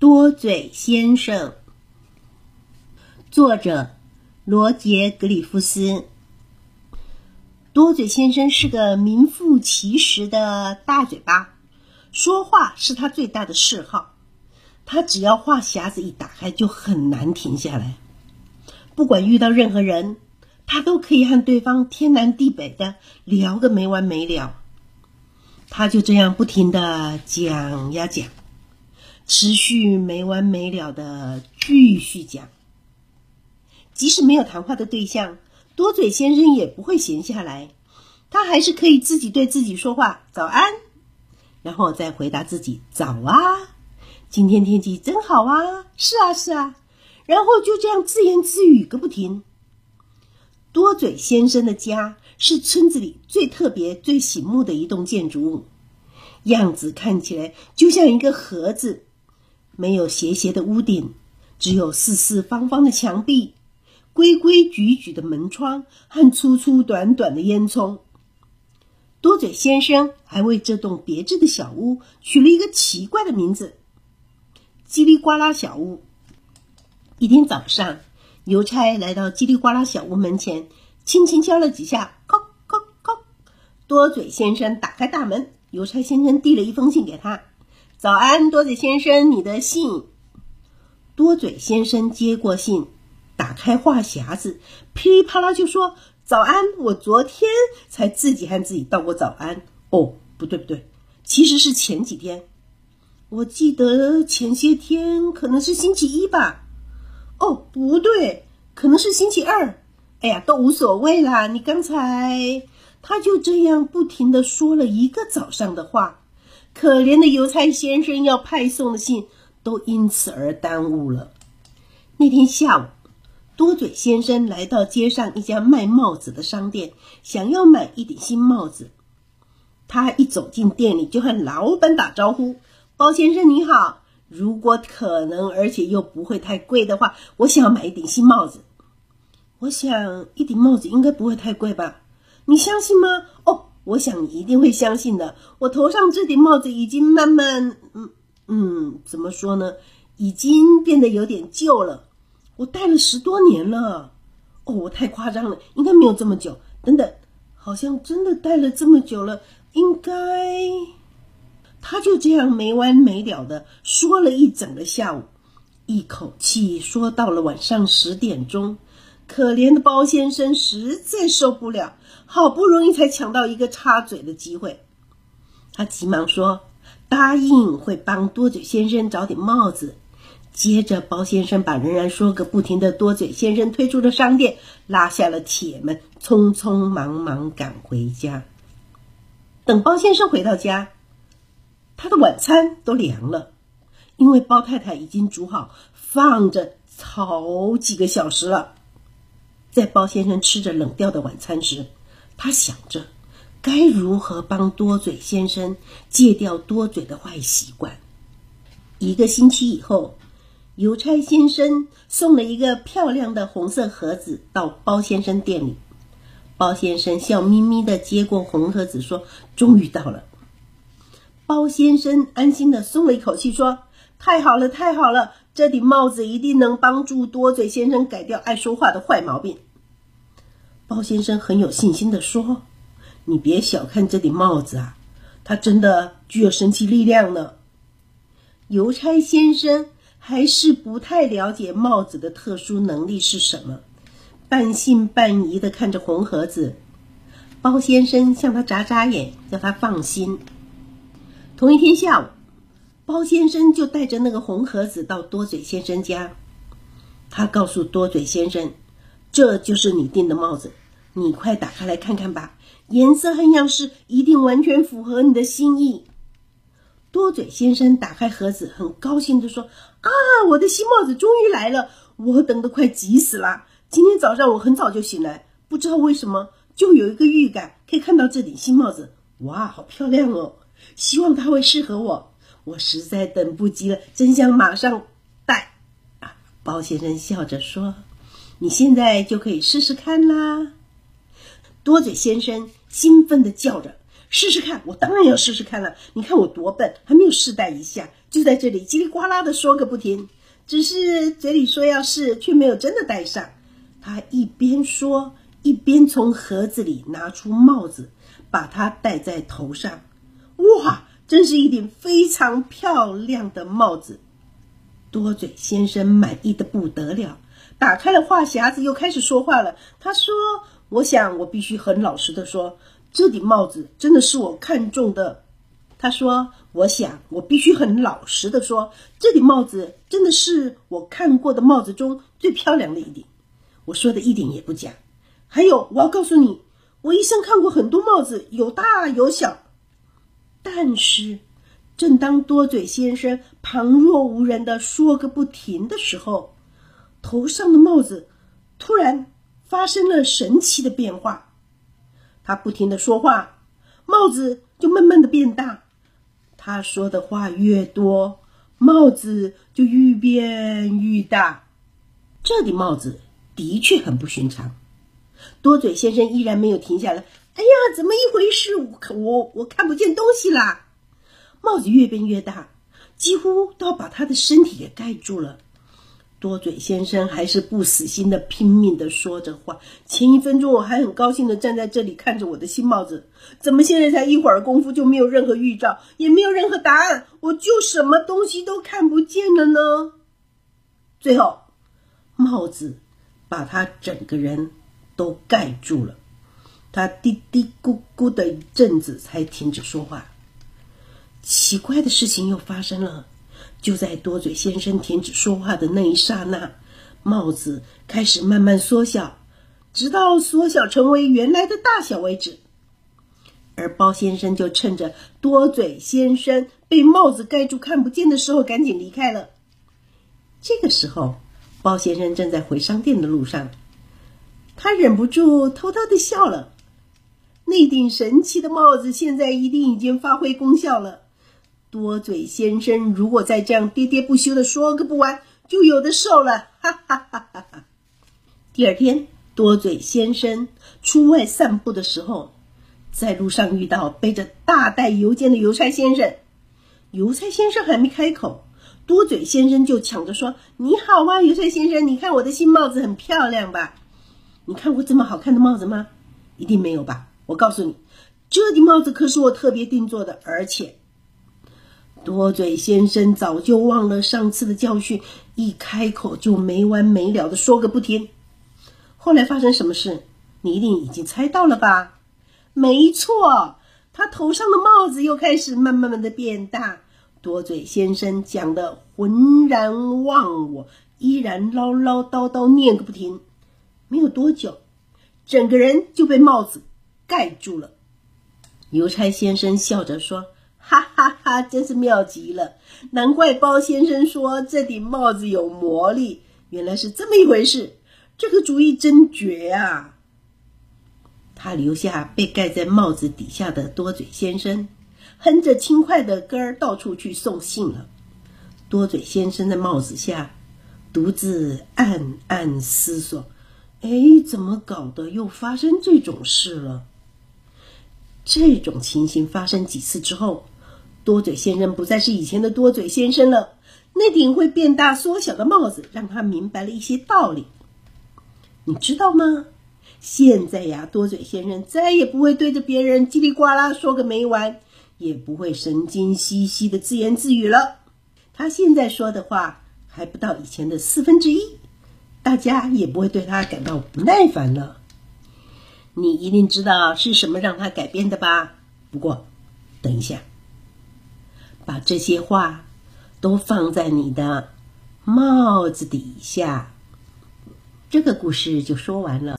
多嘴先生，作者罗杰·格里夫斯。多嘴先生是个名副其实的大嘴巴，说话是他最大的嗜好。他只要话匣子一打开，就很难停下来。不管遇到任何人，他都可以和对方天南地北的聊个没完没了。他就这样不停的讲呀讲。持续没完没了的继续讲，即使没有谈话的对象，多嘴先生也不会闲下来，他还是可以自己对自己说话：“早安”，然后再回答自己：“早啊，今天天气真好啊，是啊是啊”，然后就这样自言自语个不停。多嘴先生的家是村子里最特别、最醒目的一栋建筑物，样子看起来就像一个盒子。没有斜斜的屋顶，只有四四方方的墙壁、规规矩矩的门窗和粗粗短短的烟囱。多嘴先生还为这栋别致的小屋取了一个奇怪的名字——叽里呱啦小屋。一天早上，邮差来到叽里呱啦小屋门前，轻轻敲了几下，叩叩叩。多嘴先生打开大门，邮差先生递了一封信给他。早安，多嘴先生，你的信。多嘴先生接过信，打开话匣子，噼里啪啦就说：“早安，我昨天才自己和自己道过早安。”哦，不对不对，其实是前几天。我记得前些天可能是星期一吧。哦，不对，可能是星期二。哎呀，都无所谓啦。你刚才他就这样不停的说了一个早上的话。可怜的邮差先生要派送的信都因此而耽误了。那天下午，多嘴先生来到街上一家卖帽子的商店，想要买一顶新帽子。他一走进店里，就和老板打招呼：“包先生你好，如果可能，而且又不会太贵的话，我想要买一顶新帽子。我想一顶帽子应该不会太贵吧？你相信吗？哦。”我想你一定会相信的。我头上这顶帽子已经慢慢，嗯嗯，怎么说呢？已经变得有点旧了。我戴了十多年了。哦，我太夸张了，应该没有这么久。等等，好像真的戴了这么久了。应该，他就这样没完没了的说了一整个下午，一口气说到了晚上十点钟。可怜的包先生实在受不了，好不容易才抢到一个插嘴的机会，他急忙说：“答应会帮多嘴先生找顶帽子。”接着，包先生把仍然说个不停的多嘴先生推出了商店，拉下了铁门，匆匆忙忙赶回家。等包先生回到家，他的晚餐都凉了，因为包太太已经煮好，放着好几个小时了。在包先生吃着冷掉的晚餐时，他想着该如何帮多嘴先生戒掉多嘴的坏习惯。一个星期以后，邮差先生送了一个漂亮的红色盒子到包先生店里。包先生笑眯眯的接过红盒子，说：“终于到了。”包先生安心的松了一口气，说：“太好了，太好了！这顶帽子一定能帮助多嘴先生改掉爱说话的坏毛病。”包先生很有信心的说：“你别小看这顶帽子啊，它真的具有神奇力量呢。”邮差先生还是不太了解帽子的特殊能力是什么，半信半疑的看着红盒子。包先生向他眨眨眼，叫他放心。同一天下午，包先生就带着那个红盒子到多嘴先生家，他告诉多嘴先生。这就是你订的帽子，你快打开来看看吧，颜色和样式一定完全符合你的心意。多嘴先生打开盒子，很高兴地说：“啊，我的新帽子终于来了，我等得快急死了。今天早上我很早就醒来，不知道为什么就有一个预感，可以看到这顶新帽子。哇，好漂亮哦！希望它会适合我，我实在等不及了，真想马上戴。”啊，包先生笑着说。你现在就可以试试看啦！多嘴先生兴奋地叫着，试试看，我当然要试试看了。你看我多笨，还没有试戴一下，就在这里叽里呱啦地说个不停。只是嘴里说要试，却没有真的戴上。他一边说，一边从盒子里拿出帽子，把它戴在头上。哇，真是一顶非常漂亮的帽子！多嘴先生满意的不得了，打开了话匣子，又开始说话了。他说：“我想，我必须很老实的说。”这顶帽子真的是我看中的。他说：“我想，我必须很老实的说，这顶帽子真的是我看过的帽子中最漂亮的一顶。我说的一点也不假。还有，我要告诉你，我一生看过很多帽子，有大有小。但是，正当多嘴先生旁若无人的说个不停的时候，头上的帽子突然发生了神奇的变化。”他不停的说话，帽子就慢慢的变大。他说的话越多，帽子就愈变愈大。这顶帽子的确很不寻常。多嘴先生依然没有停下来。哎呀，怎么一回事？我我我看不见东西啦！帽子越变越大，几乎都要把他的身体给盖住了。多嘴先生还是不死心的，拼命的说着话。前一分钟我还很高兴的站在这里看着我的新帽子，怎么现在才一会儿功夫就没有任何预兆，也没有任何答案，我就什么东西都看不见了呢？最后，帽子把他整个人都盖住了，他嘀嘀咕咕的一阵子才停止说话。奇怪的事情又发生了。就在多嘴先生停止说话的那一刹那，帽子开始慢慢缩小，直到缩小成为原来的大小为止。而包先生就趁着多嘴先生被帽子盖住看不见的时候，赶紧离开了。这个时候，包先生正在回商店的路上，他忍不住偷偷的笑了。那顶神奇的帽子现在一定已经发挥功效了。多嘴先生如果再这样喋喋不休的说个不完，就有的受了。哈哈哈哈哈！第二天，多嘴先生出外散步的时候，在路上遇到背着大袋邮件的邮差先生。邮差先生还没开口，多嘴先生就抢着说：“你好啊，邮差先生，你看我的新帽子很漂亮吧？你看过这么好看的帽子吗？一定没有吧？我告诉你，这顶帽子可是我特别定做的，而且……”多嘴先生早就忘了上次的教训，一开口就没完没了的说个不停。后来发生什么事，你一定已经猜到了吧？没错，他头上的帽子又开始慢慢慢的变大。多嘴先生讲的浑然忘我，依然唠唠叨叨念个不停。没有多久，整个人就被帽子盖住了。邮差先生笑着说。哈哈哈，真是妙极了！难怪包先生说这顶帽子有魔力，原来是这么一回事。这个主意真绝啊！他留下被盖在帽子底下的多嘴先生，哼着轻快的歌儿到处去送信了。多嘴先生在帽子下独自暗暗思索：哎，怎么搞的？又发生这种事了？这种情形发生几次之后。多嘴先生不再是以前的多嘴先生了，那顶会变大缩小的帽子让他明白了一些道理。你知道吗？现在呀，多嘴先生再也不会对着别人叽里呱啦说个没完，也不会神经兮兮的自言自语了。他现在说的话还不到以前的四分之一，大家也不会对他感到不耐烦了。你一定知道是什么让他改变的吧？不过，等一下。把这些话都放在你的帽子底下，这个故事就说完了。